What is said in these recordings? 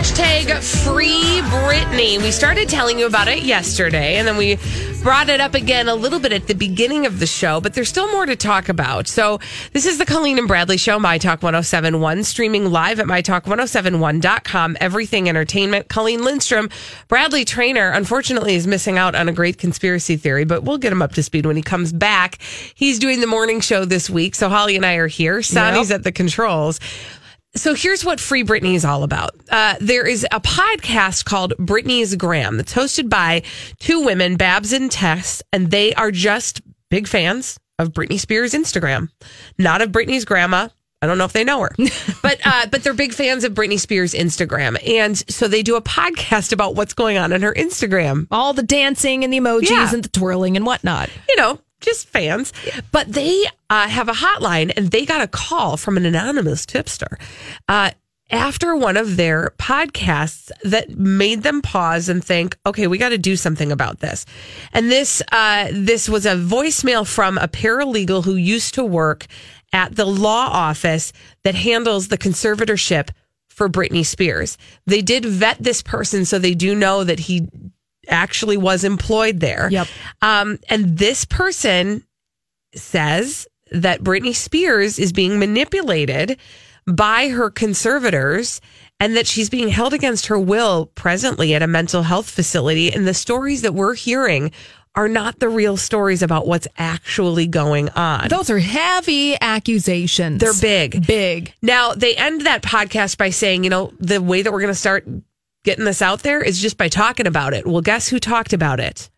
Hashtag free Britney. We started telling you about it yesterday, and then we brought it up again a little bit at the beginning of the show, but there's still more to talk about. So, this is the Colleen and Bradley Show, My Talk 1071, streaming live at MyTalk1071.com. Everything Entertainment. Colleen Lindstrom, Bradley Traynor, unfortunately, is missing out on a great conspiracy theory, but we'll get him up to speed when he comes back. He's doing the morning show this week, so Holly and I are here. Sonny's at the controls. So here's what Free Britney is all about. Uh, there is a podcast called Britney's Gram that's hosted by two women, Babs and Tess, and they are just big fans of Britney Spears' Instagram, not of Britney's grandma. I don't know if they know her, but uh, but they're big fans of Britney Spears' Instagram, and so they do a podcast about what's going on on her Instagram. All the dancing and the emojis Yeah. and the twirling and whatnot. you know, just fans. But they uh, have a hotline and they got a call from an anonymous tipster uh, after one of their podcasts that made them pause and think, okay, we got to do something about this. And this uh, this was a voicemail from a paralegal who used to work at the law office that handles the conservatorship for Britney Spears. They did vet this person so they do know that he actually was employed there. Yep. Um, and this person says that Britney Spears is being manipulated by her conservators and that she's being held against her will presently at a mental health facility. And the stories that we're hearing are not the real stories about what's actually going on. Those are heavy accusations. They're big. Big. Now, they end that podcast by saying, you know, the way that we're going to start getting this out there is just by talking about it. Well, guess who talked about it?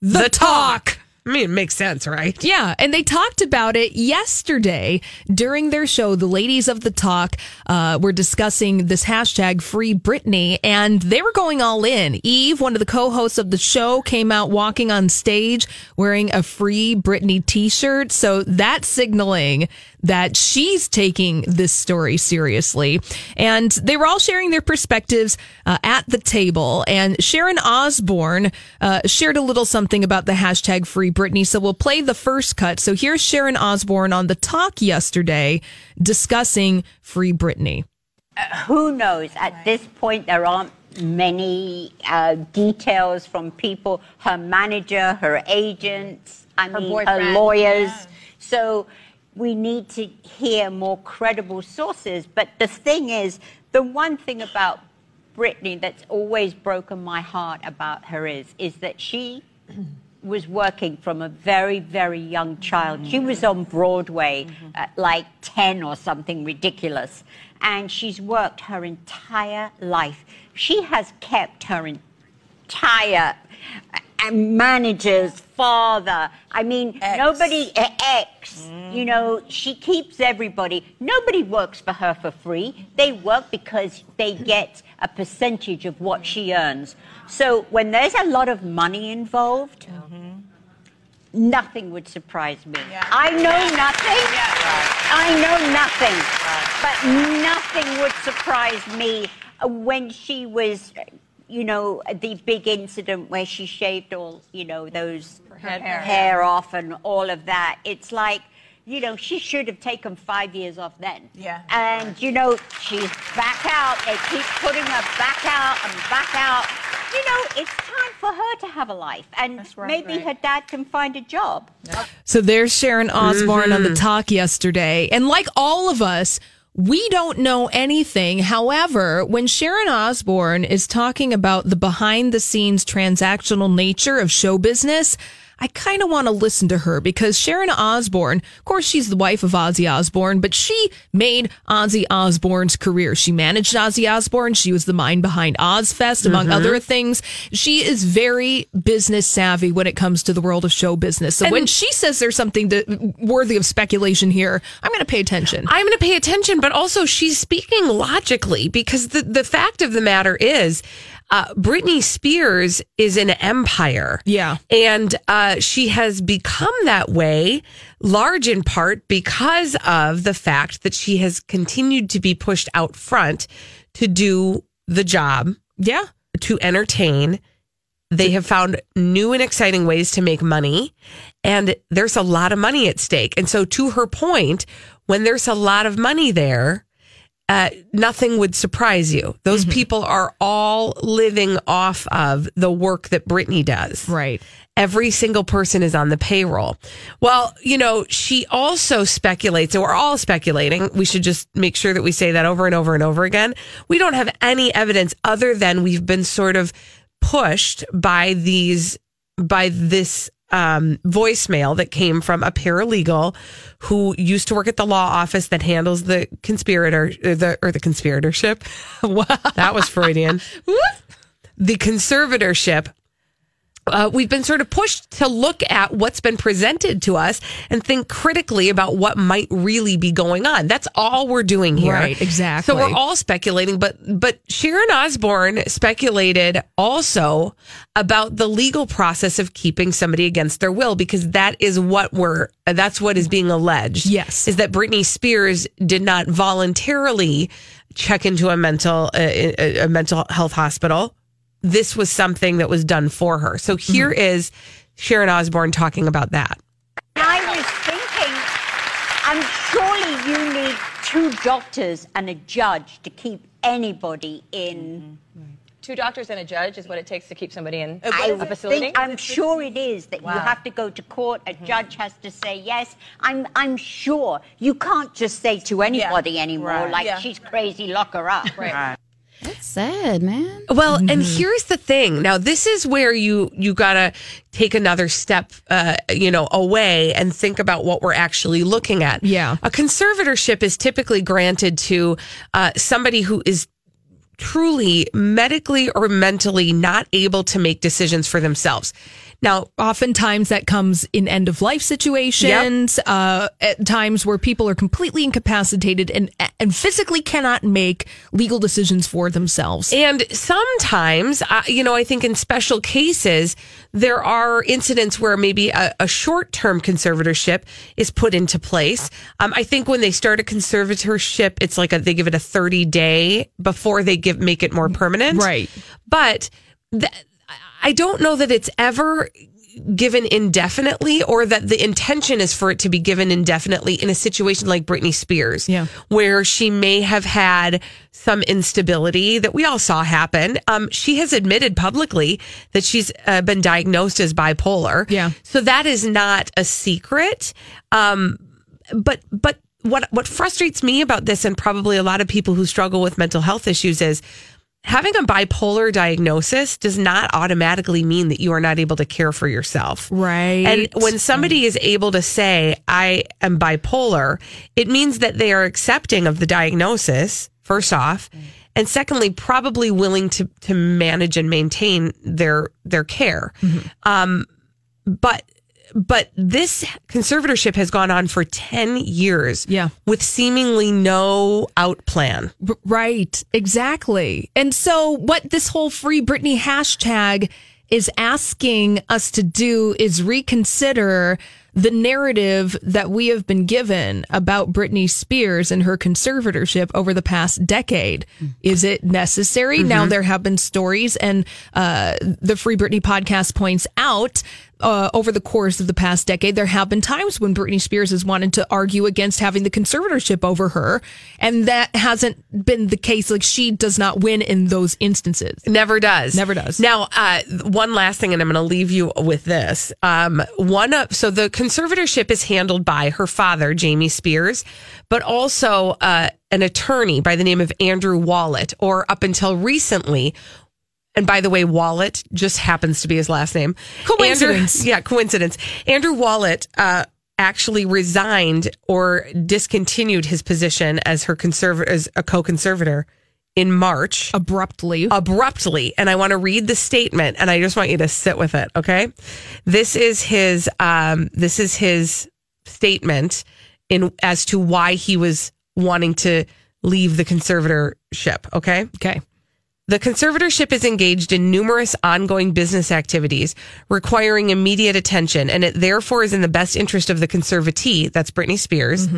The, talk. I mean, it makes sense, right? Yeah, and they talked about it yesterday during their show. The ladies of the talk uh, were discussing this hashtag Free Britney, and they were going all in. Eve, one of the co-hosts of the show, came out walking on stage wearing a Free Britney T-shirt. So that's signaling that she's taking this story seriously. And they were all sharing their perspectives uh, at the table. And Sharon Osbourne uh, shared a little something about the hashtag Free Britney. So we'll play the first cut. So here's Sharon Osbourne on the talk yesterday discussing Free Britney. who knows? At this point, there aren't many uh, details from people, her manager, her agents, I mean, her lawyers. yeah. So we need to hear more credible sources. But the thing is, the one thing about Britney that's always broken my heart about her is, is that she was working from a very, very young child. She was on Broadway mm-hmm. at like 10 or something ridiculous. And she's worked her entire life. She has kept her entire manager's father. I mean, nobody, uh, ex, you know, she keeps everybody. Nobody works for her for free. They work because they get a percentage of what she earns. So when there's a lot of money involved, nothing would surprise me. I know nothing. I know nothing. But nothing would surprise me when she was, you know, the big incident where she shaved all, you know, those hair. off and all of that. It's like, you know, she should have taken five years off then. Yeah. And, you know, she's back out. They keep putting her back out and back out. You know, it's time for her to have a life. And maybe her dad can find a job. So there's Sharon Osbourne on the mm-hmm. talk yesterday. And like all of us, We don't know anything. However, when Sharon Osbourne is talking about the behind the scenes transactional nature of show business, I kind of want to listen to her because Sharon Osbourne, of course, she's the wife of Ozzy Osbourne, but she made Ozzy Osbourne's career. She managed Ozzy Osbourne. She was the mind behind Ozzfest, among mm-hmm. other things. She is very business savvy when it comes to the world of show business. So and when she says there's something to, worthy of speculation here, I'm going to pay attention. I'm going to pay attention, but also she's speaking logically because the, the fact of the matter is, uh, Britney Spears is an empire. Yeah. And uh, she has become that way large in part because of the fact that she has continued to be pushed out front to do the job. Yeah. To entertain. They have found new and exciting ways to make money. And there's a lot of money at stake. And so, to her point, when there's a lot of money there, uh, nothing would surprise you. Those mm-hmm. people are all living off of the work that Britney does. Right. Every single person is on the payroll. Well, you know, she also speculates, and we're all speculating. We should just make sure that we say that over and over and over again. We don't have any evidence other than we've been sort of pushed by these, by this um, voicemail that came from a paralegal who used to work at the law office that handles the conspirator or uh, the or the conspiratorship. That was Freudian. the conservatorship uh, we've been sort of pushed to look at what's been presented to us and think critically about what might really be going on. That's all we're doing here. Right, exactly. So we're all speculating, but but Sharon Osbourne speculated also about the legal process of keeping somebody against their will because that is what we're that's what is being alleged. Yes. Is that Britney Spears did not voluntarily check into a mental uh, a, a mental health hospital this was something that was done for her. So here mm-hmm. is Sharon Osbourne talking about that. I was thinking, I'm surely you need two doctors and a judge to keep anybody in. Mm-hmm. Two doctors and a judge is what it takes to keep somebody in I a facility. Think, I'm sure it is that wow. you have to go to court. A mm-hmm. judge has to say yes. I'm I'm sure you can't just say to anybody yeah. anymore right. like yeah. she's crazy, lock her up. Right. That's sad, man. Well, mm-hmm. and here's the thing. Now, this is where you you gotta take another step, uh, you know, away and think about what we're actually looking at. Yeah, a conservatorship is typically granted to uh, somebody who is truly medically or mentally not able to make decisions for themselves. Now, oftentimes that comes in end of life situations, yep. uh, at times where people are completely incapacitated and and physically cannot make legal decisions for themselves. And sometimes, uh, you know, I think in special cases there are incidents where maybe a, a short term conservatorship is put into place. Um, I think when they start a conservatorship, it's like a, they give it a thirty day before they give make it more permanent, right? But. Th- I don't know that it's ever given indefinitely or that the intention is for it to be given indefinitely in a situation like Britney Spears, yeah. where she may have had some instability that we all saw happen. Um, she has admitted publicly that she's uh, been diagnosed as bipolar. Yeah. So that is not a secret. Um, but, but what, what frustrates me about this and probably a lot of people who struggle with mental health issues is having a bipolar diagnosis does not automatically mean that you are not able to care for yourself. Right. And when somebody is able to say, I am bipolar, it means that they are accepting of the diagnosis, first off. And secondly, probably willing to, to manage and maintain their their care. Mm-hmm. Um, but but this conservatorship has gone on for 10 years yeah with seemingly no out plan right exactly and so what this whole free britney hashtag is asking us to do is reconsider the narrative that we have been given about Britney Spears and her conservatorship over the past decade. Is it necessary? Mm-hmm. Now there have been stories, and uh, the Free Britney podcast points out uh, over the course of the past decade, there have been times when Britney Spears has wanted to argue against having the conservatorship over her, and that hasn't been the case. Like she does not win in those instances. Never does. Never does. Now, uh, one last thing, and I'm going to leave you with this. Um, one of so the conservatorship is handled by her father, Jamie Spears, but also uh, an attorney by the name of Andrew Wallet, or up until recently. And by the way, Wallet just happens to be his last name. Coincidence. Andrew- yeah, coincidence. Andrew Wallet uh, actually resigned or discontinued his position as her conserv- as a co-conservator in March Abruptly. abruptly and i want to read the statement and i just want you to sit with it okay this is his um this is his statement in as to why he was wanting to leave the conservatorship okay okay. The conservatorship is engaged in numerous ongoing business activities requiring immediate attention, and it therefore is in the best interest of the conservatee, that's Britney Spears,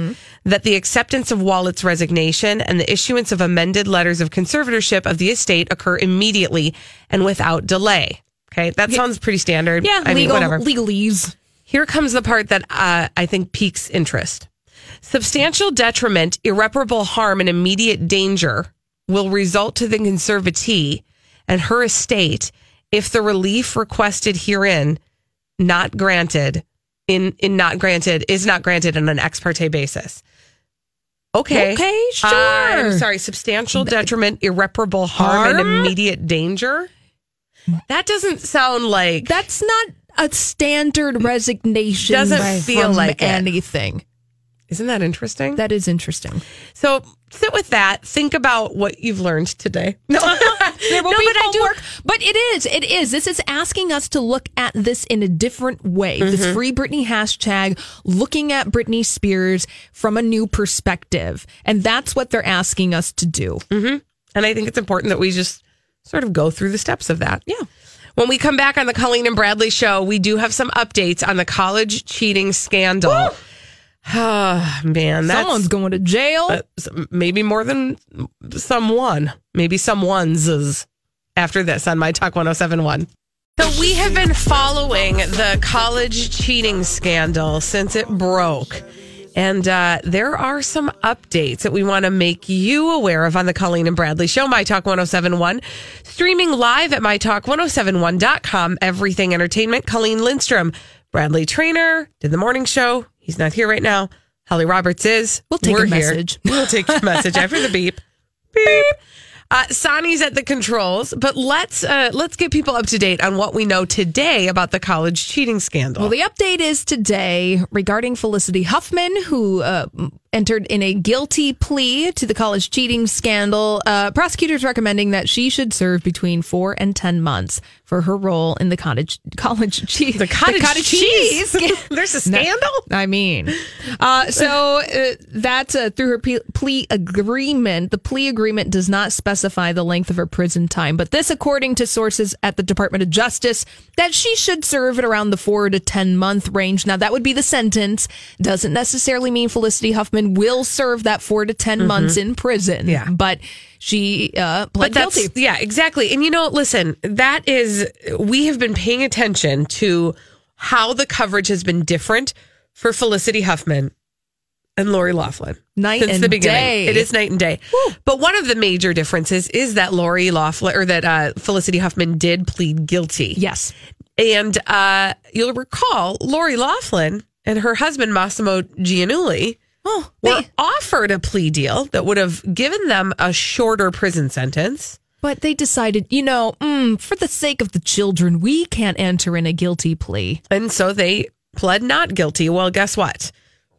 that the acceptance of Wallet's resignation and the issuance of amended letters of conservatorship of the estate occur immediately and without delay. Okay, that sounds pretty standard. Yeah, I mean, legal, whatever. legalese. Here comes the part that uh, I think piques interest. Substantial detriment, irreparable harm, and immediate danger will result to the conservatee and her estate if the relief requested herein not granted in in not granted is not granted on an ex parte basis. Okay. Okay, sure. I'm sorry. Substantial detriment, irreparable harm, and immediate danger. That doesn't sound like That's not a standard resignation. Doesn't feel like it. Isn't that interesting? That is interesting. so sit with that. Think about what you've learned today. No, There will No, be but I do- but it is, it is. This is asking us to look at this in a different way. Mm-hmm. This free Britney hashtag, looking at Britney Spears from a new perspective, and that's what they're asking us to do. and I think it's important that we just sort of go through the steps of that. Yeah. When we come back on the Colleen and Bradley show, we do have some updates on the college cheating scandal. Ah, man, that's Someone's going to jail. uh, maybe more than someone, maybe someone's after this on My Talk 1071. So we have been following the college cheating scandal since it broke. And uh, there are some updates that we want to make you aware of on the Colleen and Bradley Show, My Talk 1071. Streaming live at MyTalk1071.com, everything entertainment. Colleen Lindstrom, Bradley Traynor, did the morning show. He's not here right now. Holly Roberts is. We'll take We're a here. We'll take your message after the beep. Beep. Uh, Sonny's at the controls, but let's uh, let's get people up to date on what we know today about the college cheating scandal. Well, the update is today regarding Felicity Huffman, who uh, entered in a guilty plea to the college cheating scandal. Uh, prosecutors recommending that she should serve between four and ten months for her role in the cottage college cheese. the cottage, cheese. There's a scandal. I mean, uh, so uh, that's uh, through her plea agreement. The plea agreement does not specify the length of her prison time, but this, according to sources at the Department of Justice, that she should serve at around the four to 10 month range. Now, that would be the sentence. Doesn't necessarily mean Felicity Huffman will serve that four to 10 months in prison. Yeah. But she uh, pled But that's guilty. yeah, exactly. And you know, listen, that is we have been paying attention to how the coverage has been different for Felicity Huffman and Lori Loughlin Night since and the beginning. day. It is night and day. But one of the major differences is that Lori Loughlin or that uh, Felicity Huffman did plead guilty. Yes. And uh, you'll recall Lori Loughlin and her husband Massimo Giannulli Oh, were they- offered a plea deal that would have given them a shorter prison sentence. but they decided, you know, mm, for the sake of the children, we can't enter in a guilty plea. And so they pled not guilty. Well, guess what?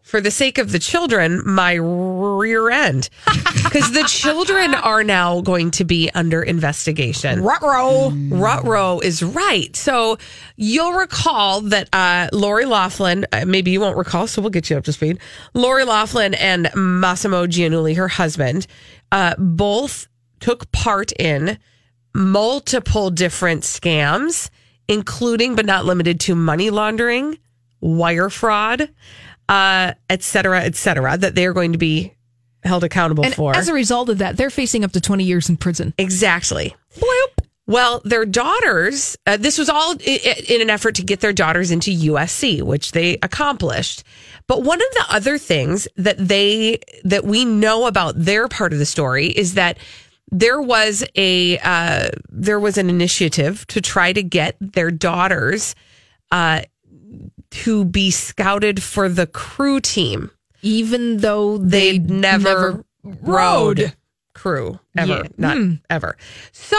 For the sake of the children, my rear end. Because the children are now going to be under investigation. Ruh-roh. Rutro is right. So you'll recall that uh, Lori Loughlin, uh, maybe you won't recall, so we'll get you up to speed. Lori Loughlin and Massimo Giannulli, her husband, uh, both took part in multiple different scams, including but not limited to money laundering, wire fraud, uh, et cetera, et cetera, that they're going to be held accountable And for. as a result of that, they're facing up to 20 years in prison. exactly. Bloop. Well, their daughters, uh, this was all in an effort to get their daughters into USC, which they accomplished. But one of the other things that they, that we know about their part of the story is that there was a, uh, there was an initiative to try to get their daughters, uh, to be scouted for the crew team. Even though They they never, rode rode. crew ever, Yeah. not Hmm. ever. So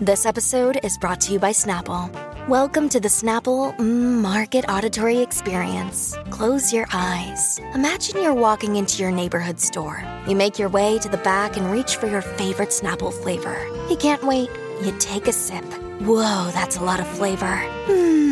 This episode is brought to you by Snapple. Welcome to the Snapple mm, Market Auditory Experience. Close your eyes. Imagine you're walking into your neighborhood store. You make your way to the back and reach for your favorite Snapple flavor. You can't wait. You take a sip. Whoa, that's a lot of flavor. Hmm.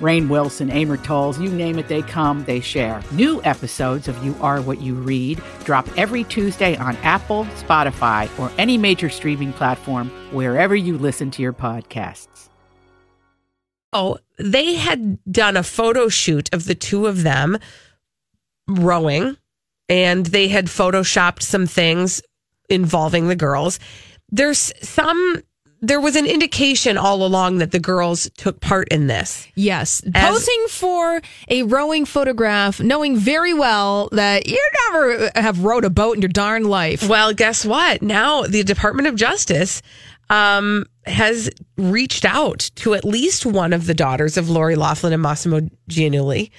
Rainn Wilson, Amor Towles, you name it, they come, they share. New episodes of You Are What You Read drop every Tuesday on Apple, Spotify, or any major streaming platform wherever you listen to your podcasts. Oh, they had done a photo shoot of the two of them rowing, and they had photoshopped some things involving the girls. There's some, there was an indication all along that the girls took part in this. Yes. As- Posing for a rowing photograph, knowing very well that you never have rowed a boat in your darn life. Well, guess what? Now the Department of Justice um, has reached out to at least one of the daughters of Lori Loughlin and Massimo Giannulli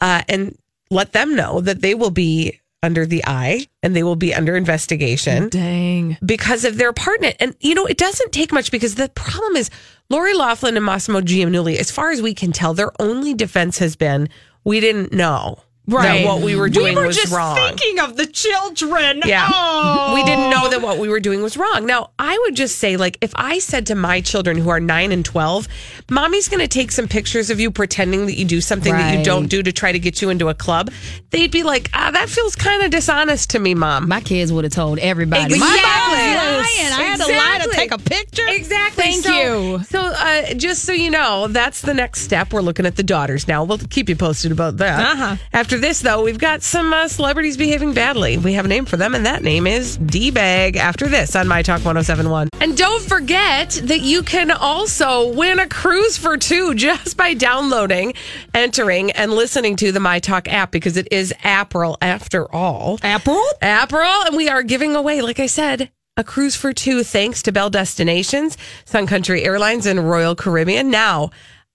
uh, and let them know that they will be under the eye and they will be under investigation Dang. because of their partner. And you know, it doesn't take much because the problem is Lori Loughlin and Massimo Giannulli, as far as we can tell, their only defense has been we didn't know that what we were doing was wrong. We were just thinking of the children. Yeah. Oh. We didn't know that what we were doing was wrong. Now, I would just say, like, if I said to my children who are nine and 12, mommy's going to take some pictures of you pretending that you do something that you don't do to try to get you into a club, they'd be like, ah, that feels kind of dishonest to me, mom. My kids would have told everybody. Exactly. My mom was lying. I had to lie to take a picture. Exactly. Thank So- you. So, uh, just so you know, that's the next step. We're looking at the daughters now. We'll keep you posted about that. Uh-huh. After this, though, we've got some uh, celebrities behaving badly. We have a name for them, and that name is D Bag. After this on My Talk 1071. And don't forget that you can also win a cruise for two just by downloading, entering, and listening to the My Talk app because it is April after all. April? April, and we are giving away, like I said, a cruise for two thanks to Bell Destinations, Sun Country Airlines, and Royal Caribbean. Now,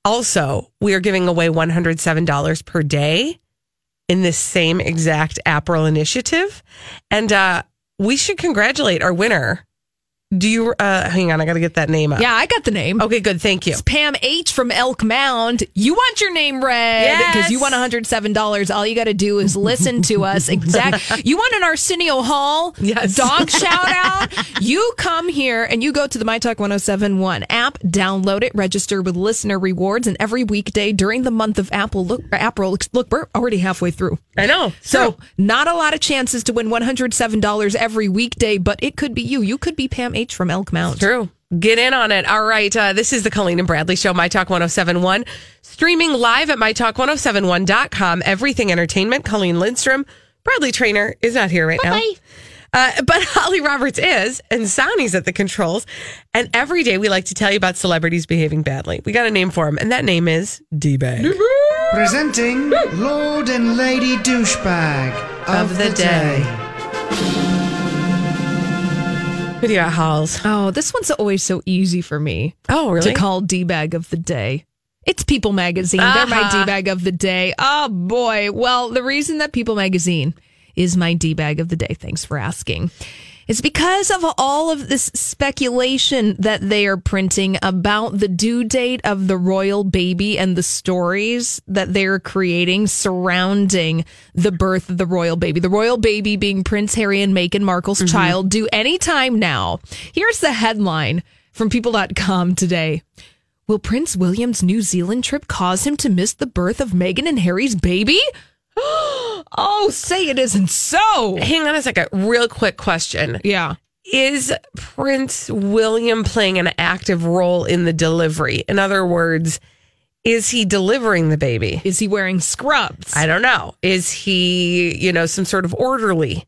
also, we are giving away $107 per day in this same exact April initiative. And uh, we should congratulate our winner. Do you, uh, hang on, I got to get that name up. Yeah, I got the name. Okay, good. Thank you. It's Pam H from Elk Mound. You want your name read Yes. because you want $107. All you got to do is listen to us. Exact. You want an Arsenio Hall Yes. dog shout out? You come here and you go to the My Talk 1071 app, download it, register with listener rewards, and every weekday during the month of Apple, look, April, look, we're already halfway through. I know. So, not a lot of chances to win $107 every weekday, but it could be you. You could be Pam H from Elk Mound. True. Get in on it. All right. Uh, this is the Colleen and Bradley Show, My Talk 1071. Streaming live at MyTalk1071.com. Everything Entertainment. Colleen Lindstrom. Bradley Traynor is not here right now. Uh, but Holly Roberts is, and Sonny's at the controls. And every day we like to tell you about celebrities behaving badly. We got a name for him, and that name is D-Bag. Presenting Lord and Lady Douchebag of, Of the the, day. day. Do Halls? Oh, this one's always so easy for me Oh, really? to call D bag of the day. It's People Magazine. They're my Uh-huh. D bag of the day. Oh boy. Well, the reason that People Magazine is my D bag of the day, thanks for asking, is because of all of this speculation that they are printing about the due date of the royal baby and the stories that they're creating surrounding the birth of the royal baby. The royal baby being Prince Harry and Meghan Markle's mm-hmm. child due any time now. Here's the headline from people.com today. Will Prince William's New Zealand trip cause him to miss the birth of Meghan and Harry's baby? oh, say it isn't so. Hang on a second. Real quick question. Yeah. Is Prince William playing an active role in the delivery? In other words, is he delivering the baby? Is he wearing scrubs? I don't know. Is he, you know, some sort of orderly?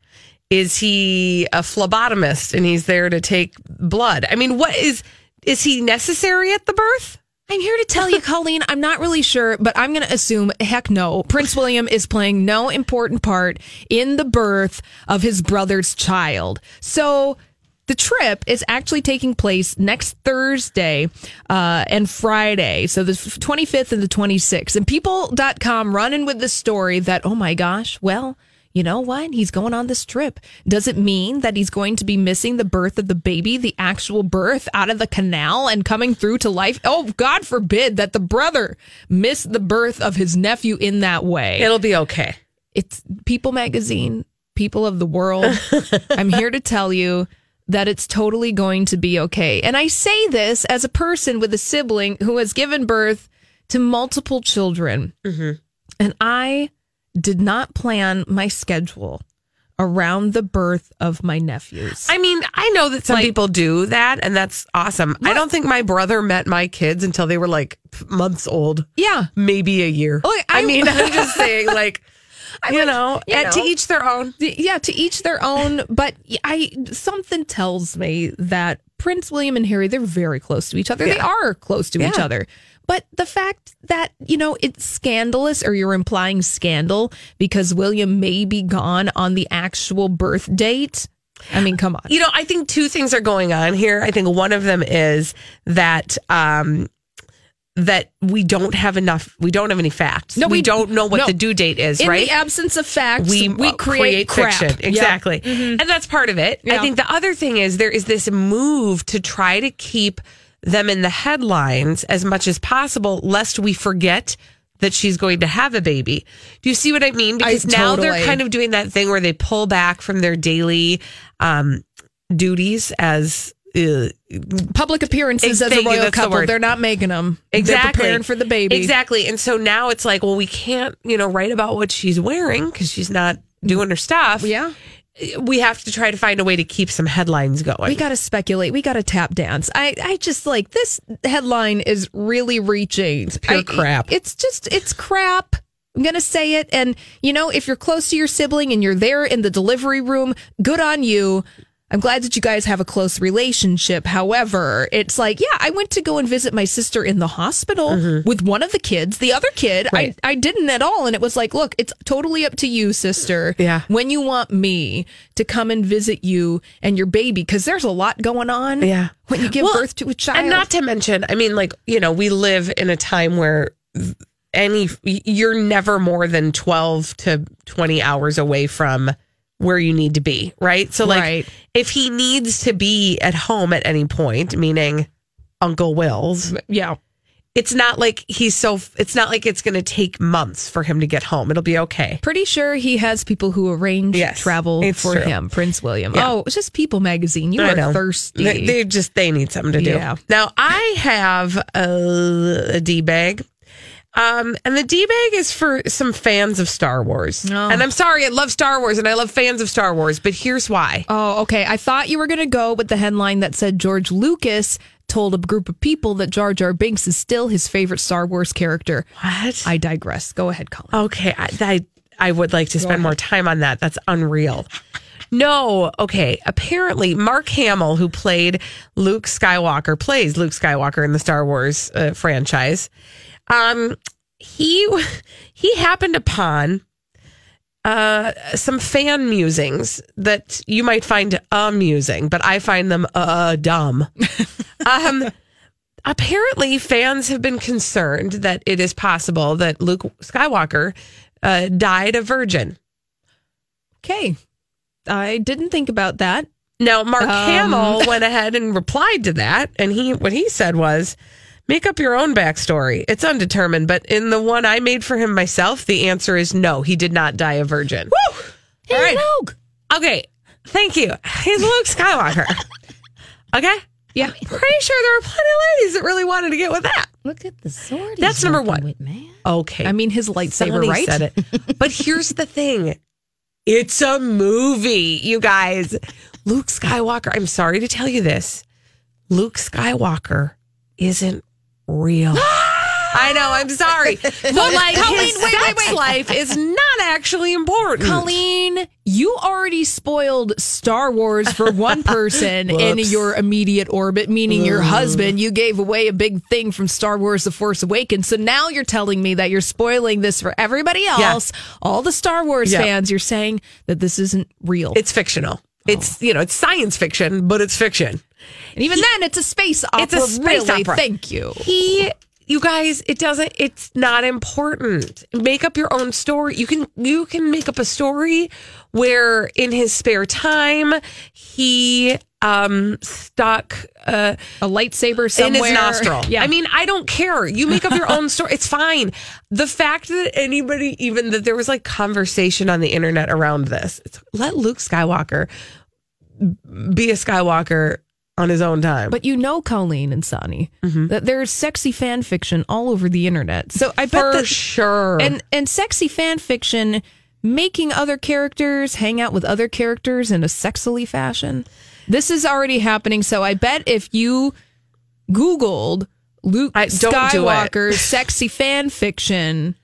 Is he a phlebotomist and he's there to take blood? I mean, what is is he necessary at the birth? I'm here to tell you, Colleen, I'm not really sure, but I'm going to assume, heck no, Prince William is playing no important part in the birth of his brother's child. So the trip is actually taking place next Thursday uh, and Friday. So the 25th and the 26th. And people.com running with the story that, oh my gosh, well, you know what? He's going on this trip. Does it mean that he's going to be missing the birth of the baby, the actual birth out of the canal and coming through to life? Oh, God forbid that the brother miss the birth of his nephew in that way. It'll be okay. It's People Magazine, people of the world. I'm here to tell you that it's totally going to be okay. And I say this as a person with a sibling who has given birth to multiple children. Mm-hmm. And I did not plan my schedule around the birth of my nephews. I mean, I know that some Like- people do that, and that's awesome. I don't think my brother met my kids until they were like months old, yeah. maybe a year. Like, I, I- mean, I'm just saying, like, you know, you and to each their own. Yeah, to each their own, but I something tells me that Prince William and Harry they're very close to each other. They are close to each other. But the fact that, you know, it's scandalous or you're implying scandal because William may be gone on the actual birth date. I mean, come on. You know, I think two things are going on here. I think one of them is that um that we don't have enough we don't have any facts. No, we, we- don't know what no. the due date is, In right? In the absence of facts, we, uh, create, crap. fiction. Exactly. Mhm. And that's part of it. I think the other thing is there is this move to try to keep them in the headlines as much as possible, lest we forget that she's going to have a baby. Do you see what I mean? Because now they're kind of doing that thing where they pull back from their daily um, duties as. Uh, Public appearances as a royal that's the couple, they're not making them. Exactly. They're preparing for the baby. Exactly. And so now it's like, well, we can't, you know, write about what she's wearing because she's not doing her stuff. Yeah. We have to try to find a way to keep some headlines going. We got to speculate. We got to tap dance. I, I just like this headline is really reaching. It's pure crap. It's just, it's crap. I'm going to say it. And, you know, if you're close to your sibling and you're there in the delivery room, good on you. I'm glad that you guys have a close relationship. However, it's like, yeah, I went to go and visit my sister in the hospital with one of the kids. The other kid, Mm-hmm. Right. I, I didn't at all. And it was like, look, it's totally up to you, sister. Yeah. When you want me to come and visit you and your baby, because there's a lot going on. Yeah. When you give Well, birth to a child. And not to mention, I mean, like, you know, we live in a time where any, you're never more than 12 to 20 hours away from where you need to be, right? So, like, Right. if he needs to be at home at any point, meaning Uncle Will's, yeah. it's not like he's so, it's not like it's going to take months for him to get home. It'll be okay. Pretty sure he has people who arrange Yes, travel for true. him, Prince William. Yeah. Oh, it's just People Magazine. You I are know. thirsty. They, they just they need something to do. Yeah. Now I have a, a d bag. Um, and the D bag is for some fans of Star Wars. Oh. And I'm sorry, I love Star Wars and I love fans of Star Wars, but here's why. Oh, okay. I thought you were going to go with the headline that said George Lucas told a group of people that Jar Jar Binks is still his favorite Star Wars character. What? I digress. Go ahead, Colin. Okay, I, I I would like to spend more time on that. That's unreal. No, okay. Apparently, Mark Hamill, who played Luke Skywalker, plays Luke Skywalker in the Star Wars uh, franchise. Um, he he happened upon uh some fan musings that you might find amusing, but I find them uh dumb. um apparently fans have been concerned that it is possible that Luke Skywalker uh, died a virgin. Okay. I didn't think about that. Now, Mark Um. Hamill went ahead and replied to that, and he what he said was, "Make up your own backstory. It's undetermined, but in the one I made for him myself, the answer is no. He did not die a virgin." Woo! Hey, Luke. Okay, thank you. He's Luke Skywalker. okay, Yeah. Pretty sure there were plenty of ladies that really wanted to get with that. Look at the sword. That's he's number one. With, man. Okay. I mean, his lightsaber, Sonny right? said it. But here's the thing it's a movie, you guys. Luke Skywalker, I'm sorry to tell you this. Luke Skywalker isn't real. I know, I'm sorry. But like Colleen, his wait, wait, sex wait. life is not actually important. Colleen, you already spoiled Star Wars for one person in your immediate orbit, meaning your mm. husband. You gave away a big thing from Star Wars The Force Awakens. So now you're telling me that you're spoiling this for everybody else, all the Star Wars Yeah. fans. You're saying that this isn't real. It's fictional. It's oh. you know, it's science fiction, but it's fiction. And even then, it's a space opera. It's a space really. opera. Thank you. he you guys it doesn't it's not important make up your own story you can you can make up a story where in his spare time he um stuck uh A lightsaber somewhere. in his nostril. Yeah. I mean, I don't care. You make up your own story. It's fine. The fact that anybody, even that there was like conversation on the internet around this, it's, let Luke Skywalker be a Skywalker on his own time. But you know, Colleen and Sonny, mm-hmm. that there's sexy fan fiction all over the internet. So I bet for that sure. and and sexy fan fiction making other characters hang out with other characters in a sexily fashion. This is already happening. So I bet if you Googled Luke I- do. Skywalker sexy fan fiction,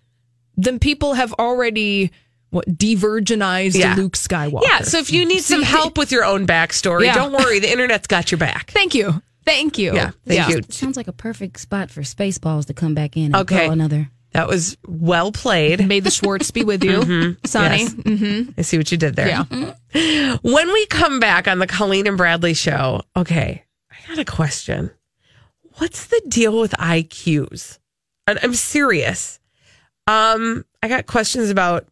then people have already what de-virginized Yeah. Luke Skywalker. yeah. So if you need some See, help with your own backstory, Yeah. don't worry. The internet's got your back. Thank you. Thank you. Yeah. Thank you. Sounds like a perfect spot for Spaceballs to come back in and Okay. throw another. That was well played. May the Schwartz be with you, Sonny. Yes. Mm-hmm. I see what you did there. Yeah. When we come back on the Colleen and Bradley show, okay, I got a question. What's the deal with IQs? I'm serious. Um, I got questions about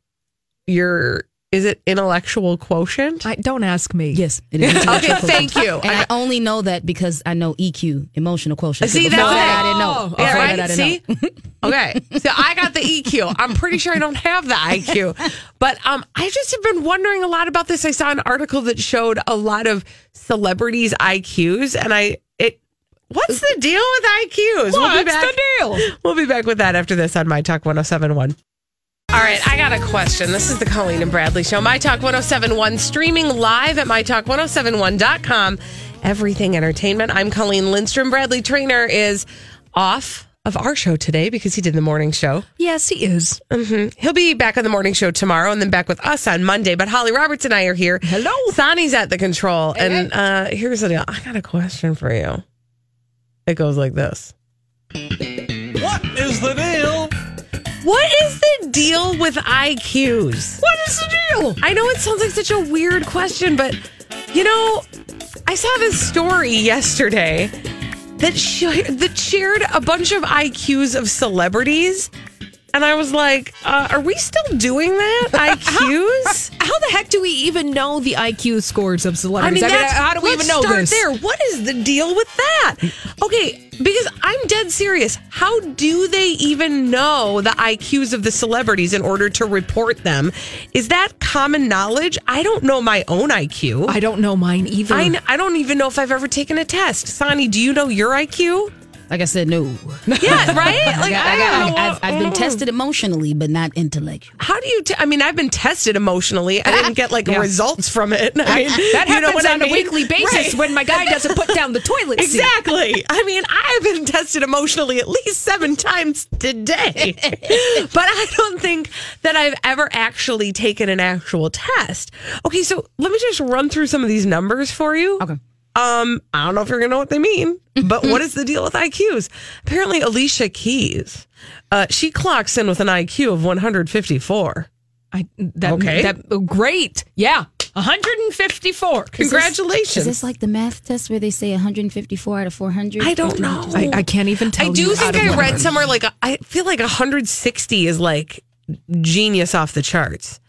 your is it intellectual quotient? I, don't ask me. Yes, it is. okay, thank you. And I, only know that because I know EQ, emotional quotient. See, that's that, it. I didn't know. Yeah, right? that, I didn't See? know. okay. So I got the EQ. I'm pretty sure I don't have the IQ. But um, I just have been wondering a lot about this. I saw an article that showed a lot of celebrities' IQs, and I it what's the deal with IQs? we'll be What's back. the deal? We'll be back with that after this on My Talk 1071. All right, I got a question. This is the Colleen and Bradley Show. My Talk 1071, streaming live at MyTalk1071.com. Everything Entertainment. I'm Colleen Lindstrom. Bradley Traynor is off of our show today because he did the morning show. Yes, he is. hmm He'll be back on the morning show tomorrow and then back with us on Monday. But Holly Roberts and I are here. Hello. Sonny's at the control. And uh, here's the deal I got a question for you. It goes like this. What is the deal? What is the deal with IQs? What is the deal? I know it sounds like such a weird question, but you know, I saw this story yesterday that sh- that shared a bunch of IQs of celebrities, and I was like, uh, "Are we still doing that? IQs?" How the heck do we even know the IQ scores of celebrities? that's- how do we even know start this? there? What is the deal with that? Okay, because I'm dead serious. How do they even know the IQs of the celebrities in order to report them? Is that common knowledge? I don't know my own IQ. I don't know mine either. I, I don't even know if I've ever taken a test. Sonny, do you know your IQ? Like I said, no. Yeah, right? Like, I I I don't got, know I've, I've been tested emotionally, but not intellectually. How do you? T- I mean, I've been tested emotionally. I didn't get like Yeah. results from it. I mean, that you know happens what I on a weekly basis Right. when my guy doesn't put down the toilet seat. Exactly. I mean, I've been tested emotionally at least seven times today, but I don't think that I've ever actually taken an actual test. Okay, so let me just run through some of these numbers for you. Okay. Um, I don't know if you're gonna know what they mean, but what is the deal with IQs? Apparently, Alicia Keys, uh, she clocks in with an IQ of 154. I, that, Okay. That, oh, great. Yeah. 154. Congratulations. Is this like the math test where they say 154 out of 400? I don't know. I, I can't even tell I you do think I read somewhere like I feel like 160 is like genius off the charts.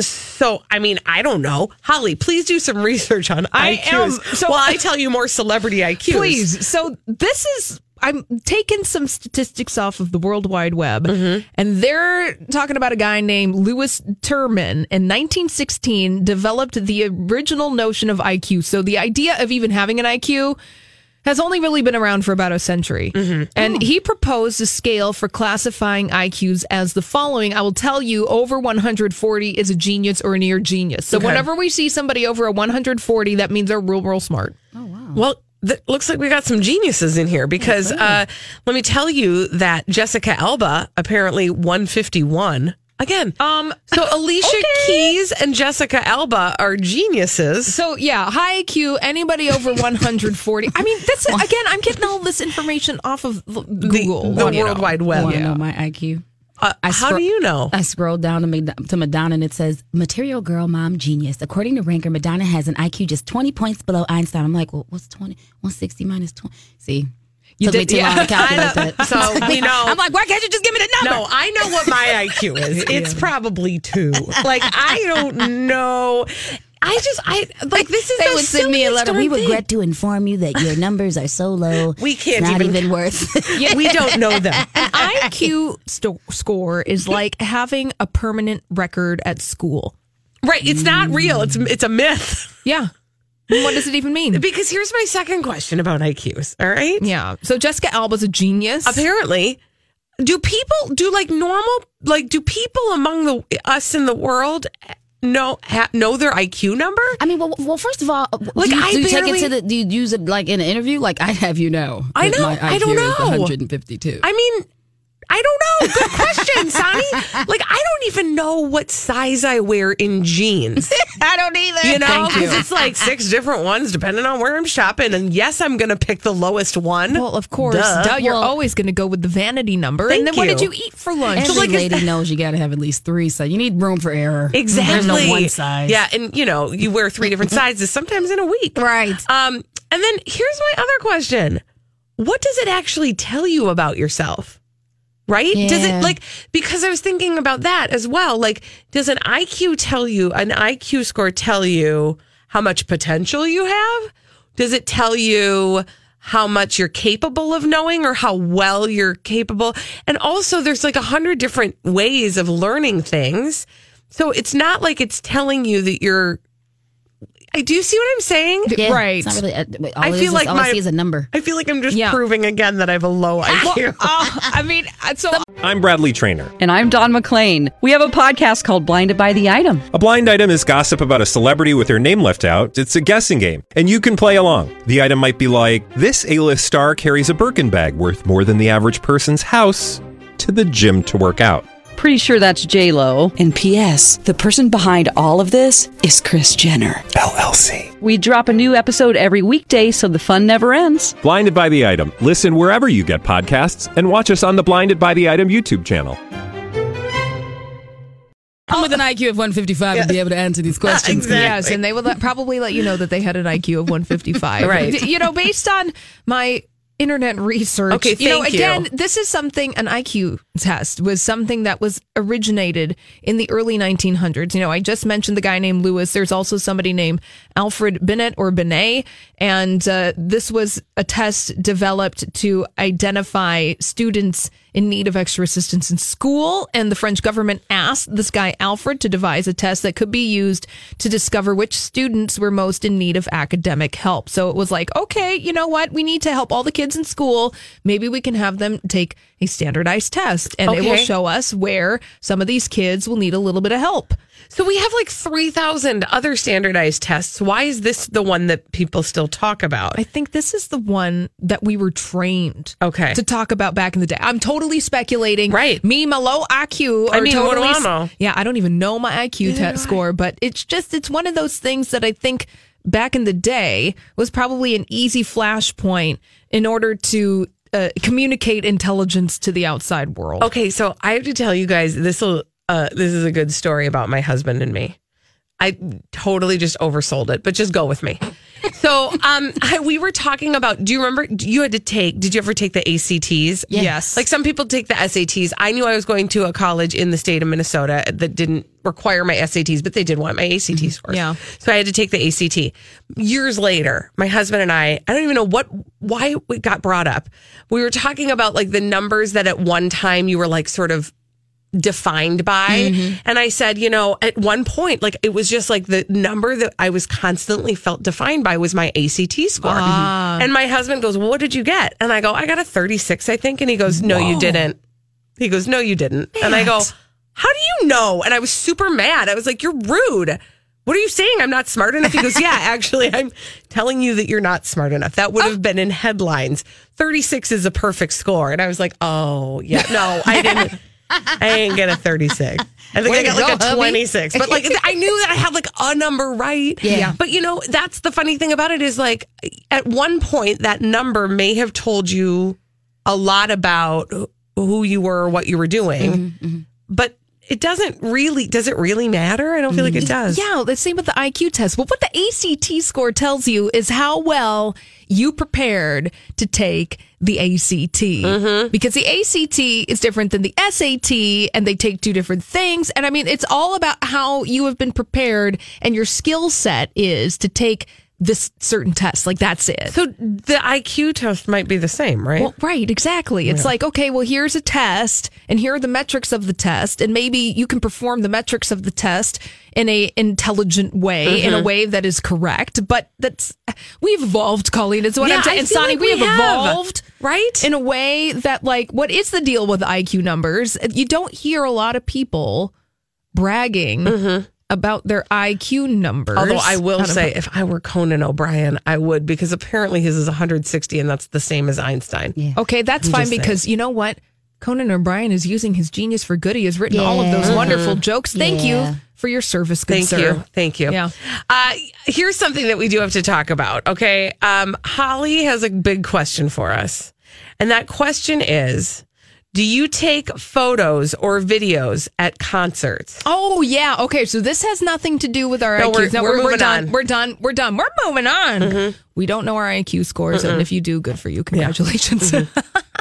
So I mean I don't know. Holly, please do some research on I IQs. am- so- while I tell you more celebrity IQs. Please. So this is I'm taking some statistics off of the World Wide Web, mm-hmm. and they're talking about a guy named Lewis Terman in 1916 developed the original notion of IQ. So the idea of even having an IQ has only really been around for about a century. Mm-hmm. And he proposed a scale for classifying IQs as the following. I will tell you over 140 is a genius or a near genius. So Okay. whenever we see somebody over a 140, that means they're real, real smart. Oh, wow. Well, th- looks like we got some geniuses in here because uh, let me tell you that Jessica Alba apparently 151 again. Um, so Alicia Keys and Jessica Alba are geniuses. So yeah, high IQ. Anybody over 140. I mean, that's again. I'm getting all this information off of Google, the know. World Wide Web. Know my IQ? Uh, I how do you know? I scrolled down to, Mad- to Madonna and it says, Material Girl Mom Genius. According to Ranker, Madonna has an IQ just 20 points below Einstein. I'm like, well, what's 20? 160 minus 20? See? You Took me did- too long yeah. to calculate that. So we know. I'm like, why can't you just give me the number? No, I know what my IQ is. It's probably two. Like I don't know. I just I like this is They the would send me a letter. We thing. regret to inform you that your numbers are so low. We can't not even- even, worth. we don't know them. An IQ sto- score is like having a permanent record at school. Right. It's not real. It's it's a myth. Yeah. What does it even mean? Because here's my second question about IQs. All right. Yeah. So Jessica Alba's a genius. Apparently, do people do like normal like do people among the us in the world know ha, know their IQ number? I mean, well, well, first of all, uh, Like, do you, I do you take it to the? Do you use it like in an interview? Like I have you know, I know. My IQ I don't know. 152. I mean, I don't know. Good question, Sonny. Like, I don't even know what size I wear in jeans. I don't either. You know, because it's like six different ones depending on where I'm shopping. And yes, I'm going to pick the lowest one. well, of course, Duh. duh, you're Well- always going to go with the vanity number. Thank and then what did you. you eat for lunch? Every So, like, lady knows you got to have at least three, so you need room for error. Exactly. There's no one size. Yeah, and you know, you wear three different sizes sometimes in a week. Right. Um, and then here's my other question. What does it actually tell you about yourself? Right? Does it like because I was thinking about that as well. Like, does an IQ tell you an IQ score tell you how much potential you have? Does it tell you how much you're capable of knowing or how well you're capable? And also there's like a hundred different ways of learning things. So it's not like it's telling you that you're do you see what I'm saying? Yeah, Right. It's not really. A, all I feel is is- like all my- I see is a number. I feel like I'm just Yeah. proving again that I have a low IQ. Oh, uh, I mean, uh, so I'm Bradley Traynor. And I'm Don McClain. We have a podcast called Blinded by the Item. A blind item is gossip about a celebrity with their name left out. It's a guessing game, and you can play along. The item might be like this: A-list star carries a Birkin bag worth more than the average person's house to the gym to work out. Pretty sure that's J Lo. And P.S. The person behind all of this is Kris Jenner LLC. We drop a new episode every weekday, so the fun never ends. Blinded by the item. Listen wherever you get podcasts, and watch us on the Blinded by the Item YouTube channel. I'm with an IQ of 155 and be able to answer these questions. Exactly. Yes, and they would let, probably let you know that they had an IQ of 155. Right. You know, based on my internet research. Okay, thank you know, thank you. again, this is something an IQ test was something that was originated in the early 1900s. You know, I just mentioned the guy named Lewis. There's also somebody named Alfred Binet or Binet, and uh, this was a test developed to identify students in need of extra assistance in school. And the French government asked this guy Alfred to devise a test that could be used to discover which students were most in need of academic help. So it was like, okay, you know what? We need to help all the kids in school. Maybe we can have them take a standardized test and it will show us where some of these kids will need a little bit of help. So we have like 3,000 other standardized tests. Why is this the one that people still talk about? I think this is the one that we were trained Okay. to talk about back in the day. I'm totally speculating. Right. Me, my low IQ. I mean, what do totally, I know? Yeah, I don't even know my IQ test score, but it's just, it's one of those things that I think back in the day was probably an easy flashpoint in order to uh, communicate intelligence to the outside world. Okay, so I have to tell you guys this will uh this is a good story about my husband and me. I totally just oversold it, but just go with me. So, um, I, we were talking about. Do you remember you had to take? Did you ever take the ACTs? Yes. Like some people take the SATs. I knew I was going to a college in the state of Minnesota that didn't require my SATs, but they did want my ACT scores. Yeah. So I had to take the ACT. Years later, my husband and I, I don't even know what, why it got brought up. We were talking about like the numbers that at one time you were like sort of defined by. And I said, you know, at one point, like it was just like the number that I was constantly felt defined by was my ACT score. Ah. And my husband goes, well, what did you get? And I go, I got a 36, I think. And he goes, no, you didn't. He goes, no, you didn't. And I go, how do you know? And I was super mad. I was like, you're rude. What are you saying? I'm not smart enough. He goes, Yeah, actually, I'm telling you that you're not smart enough. That would have been in headlines. 36 is a perfect score. And I was like, Oh, yeah, no, I didn't. I didn't get a 36. I think Way I to got like go, a hubby. 26. But like, I knew that I had like a number right. Yeah. But you know, that's the funny thing about it is like, at one point, that number may have told you a lot about who you were or what you were doing. Mm-hmm, mm-hmm. But it doesn't really, does it really matter? I don't feel like it does. Yeah, the same with the IQ test. Well, what the ACT score tells you is how well you prepared to take the ACT. Mm-hmm. Because the ACT is different than the SAT and they take two different things. And I mean, it's all about how you have been prepared and your skill set is to take this certain test. Like that's it. So the IQ test might be the same, right? Well, right, exactly. It's Yeah. like, okay, well, here's a test, and here are the metrics of the test, and maybe you can perform the metrics of the test in a intelligent way, in a Mhm. way that is correct. But that's we've evolved, Colleen. Is what Yeah, I'm saying. And Sonny, like we, we have have. evolved, right, in a way that, like, what is the deal with IQ numbers? You don't hear a lot of people bragging. About their IQ numbers. Mm-hmm. Although I will say, if I were Conan O'Brien, I would because apparently his is 160, and that's the same as Einstein. Okay, that's I'm fine just saying. because you know what? Conan O'Brien is using his genius for good. He has written all of those Yeah. wonderful jokes. Thank Yeah. you for your service, good Thank sir. you. Thank you. Yeah. Uh, here's something that we do have to talk about. Okay. Um, Holly has a big question for us. And that question is Do you take photos or videos at concerts? Oh yeah. Okay. So this has nothing to do with our No, IQs. we're- no, we're we're, moving done. on. Mm-hmm. We're done. We're done. We're moving on. We don't know our IQ scores, Mm-mm. and if you do, good for you. Congratulations. Mm-hmm.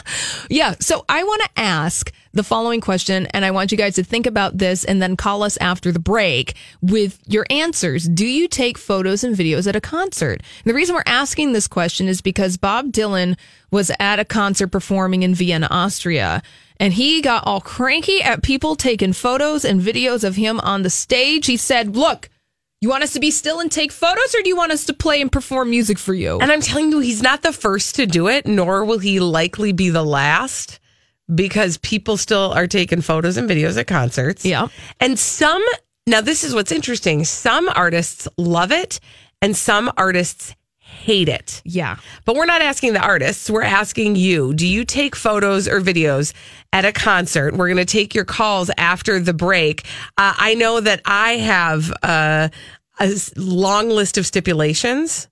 yeah. So I want to ask the following question, and I want you guys to think about this and then call us after the break with your answers. Do you take photos and videos at a concert? And the reason we're asking this question is because Bob Dylan was at a concert performing in Vienna, Austria. And he got all cranky at people taking photos and videos of him on the stage. He said, Look, you want us to be still and take photos, or do you want us to play and perform music for you? And I'm telling you, he's not the first to do it, nor will he likely be the last because people still are taking photos and videos at concerts. Yeah. And some, now this is what's interesting. Some artists love it and some artists hate it. Yeah. But we're not asking the artists. We're asking you. Do you take photos or videos at a concert? We're going to take your calls after the break. Uh, I know that I have uh, a long list of stipulations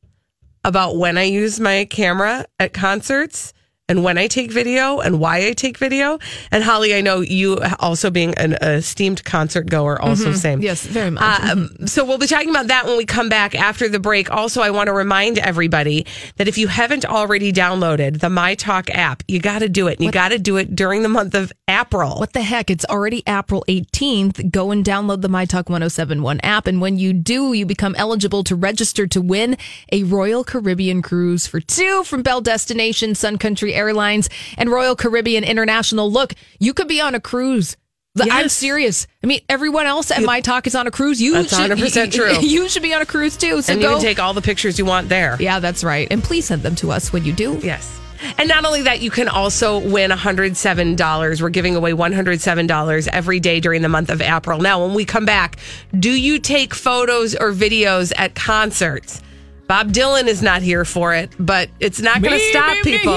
about when I use my camera at concerts and when I take video and why I take video. And Holly, I know you also being an esteemed concert goer, also Mhm. same. Yes, very much. Um, so we'll be talking about that when we come back after the break. Also, I want to remind everybody that if you haven't already downloaded the My Talk app, you got to do it. And you got to do it during the month of April. What the heck? It's already April 18th. Go and download the MyTalk 1071 app. And when you do, you become eligible to register to win a Royal Caribbean cruise for two from Bell Destination, Sun Country Airlines, and Royal Caribbean International. Look, you could be on a cruise. I'm serious. I mean, everyone else at My Talk is on a cruise. You That's should, 100% true. You should be on a cruise too. So and go. you can take all the pictures you want there. yeah, that's right. And please send them to us when you do. Yes. And not only that, you can also win $107. We're giving away $107 every day during the month of April. Now, when we come back, do you take photos or videos at concerts? Bob Dylan is not here for it, but it's not going to stop people.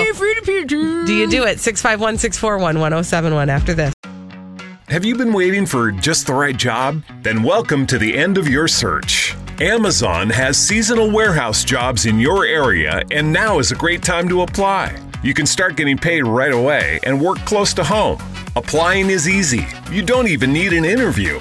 Do you do it? 651 641 1071 after this. Have you been waiting for just the right job? Then welcome to the end of your search. Amazon has seasonal warehouse jobs in your area, and now is a great time to apply. You can start getting paid right away and work close to home. Applying is easy. You don't even need an interview.